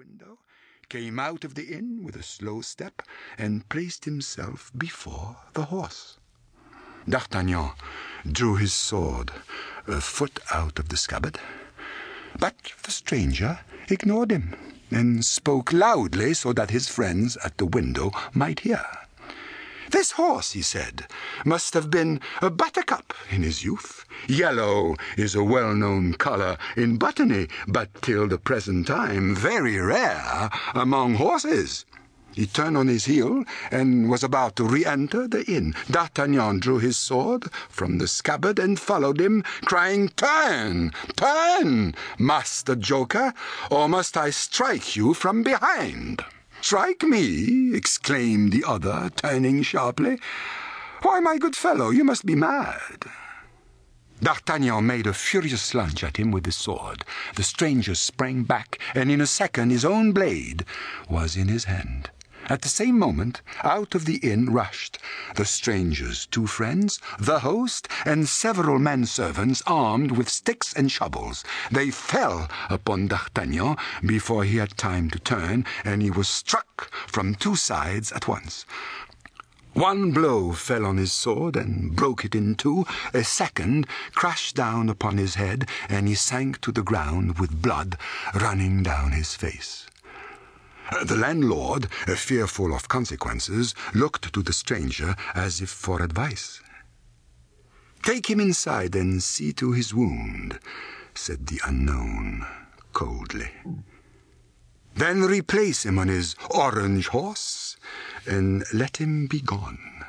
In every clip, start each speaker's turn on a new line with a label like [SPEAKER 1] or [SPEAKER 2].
[SPEAKER 1] window, came out of the inn with a slow step, and placed himself before the horse. D'Artagnan drew his sword a foot out of the scabbard, but the stranger ignored him and spoke loudly so that his friends at the window might hear. This horse, he said, must have been a buttercup in his youth. Yellow is a well known colour in botany, but till the present time very rare among horses. He turned on his heel and was about to re enter the inn. D'Artagnan drew his sword from the scabbard and followed him, crying, Turn, turn, Master Joker, or must I strike you from behind? Strike me! exclaimed the other, turning sharply. Why, my good fellow, you must be mad. D'Artagnan made a furious lunge at him with his sword. The stranger sprang back, and in a second his own blade was in his hand. At the same moment, out of the inn rushed the stranger's two friends, the host, and several men servants armed with sticks and shovels. They fell upon D'Artagnan before he had time to turn, and he was struck from two sides at once. One blow fell on his sword and broke it in two. A second crashed down upon his head, and he sank to the ground with blood running down his face. The landlord, fearful of consequences, looked to the stranger as if for advice. Take him inside and see to his wound, said the unknown coldly. Then replace him on his orange horse and let him be gone.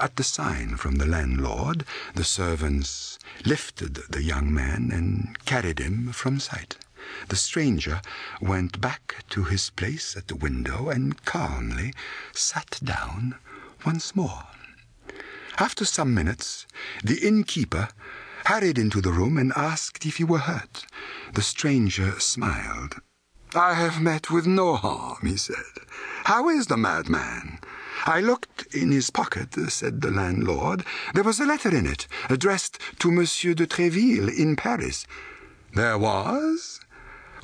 [SPEAKER 1] At the sign from the landlord, the servants lifted the young man and carried him from sight. The stranger went back to his place at the window and calmly sat down once more. After some minutes, the innkeeper hurried into the room and asked if he were hurt. The stranger smiled. I have met with no harm, he said. How is the madman? I looked in his pocket, said the landlord. There was a letter in it, addressed to Monsieur de Treville in Paris. There was?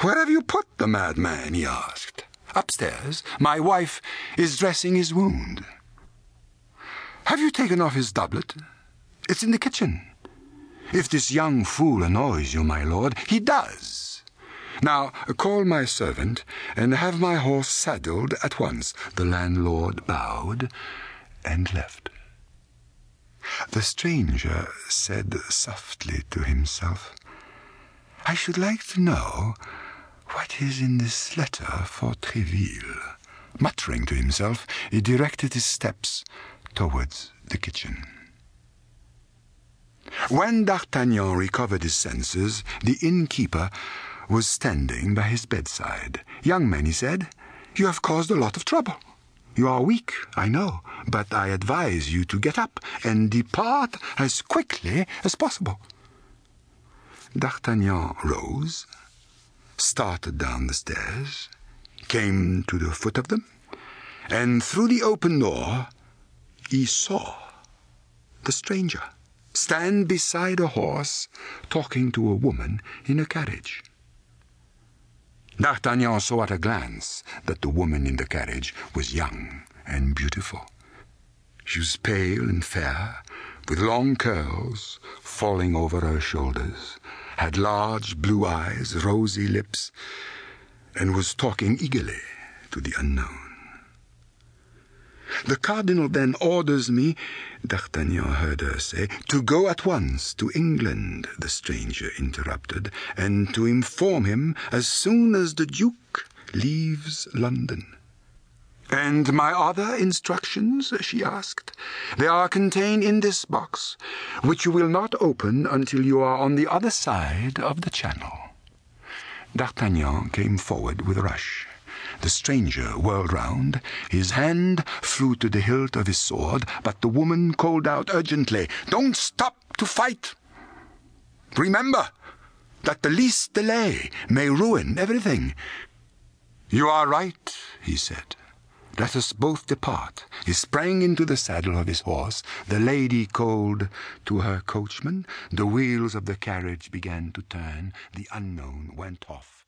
[SPEAKER 1] Where have you put the madman? he asked. Upstairs. My wife is dressing his wound. Have you taken off his doublet? It's in the kitchen. If this young fool annoys you, my lord, he does. Now call my servant and have my horse saddled at once. The landlord bowed and left. The stranger said softly to himself, I should like to know what is in this letter for Treville? Muttering to himself, he directed his steps towards the kitchen. When D'Artagnan recovered his senses, the innkeeper was standing by his bedside. Young man, he said, you have caused a lot of trouble. You are weak, I know, but I advise you to get up and depart as quickly as possible. D'Artagnan rose started down the stairs, came to the foot of them, and through the open door he saw the stranger stand beside a horse talking to a woman in a carriage. D'Artagnan saw at a glance that the woman in the carriage was young and beautiful. She was pale and fair, with long curls falling over her shoulders, had large blue eyes, rosy lips, and was talking eagerly to the unknown. The cardinal then orders me, D'Artagnan heard her say, to go at once to England, the stranger interrupted, and to inform him as soon as the Duke leaves London. And my other instructions? she asked. They are contained in this box, which you will not open until you are on the other side of the channel. D'Artagnan came forward with a rush. The stranger whirled round. His hand flew to the hilt of his sword, but the woman called out urgently, Don't stop to fight! Remember that the least delay may ruin everything. You are right, he said. Let us both depart. He sprang into the saddle of his horse. The lady called to her coachman. The wheels of the carriage began to turn. The unknown went off.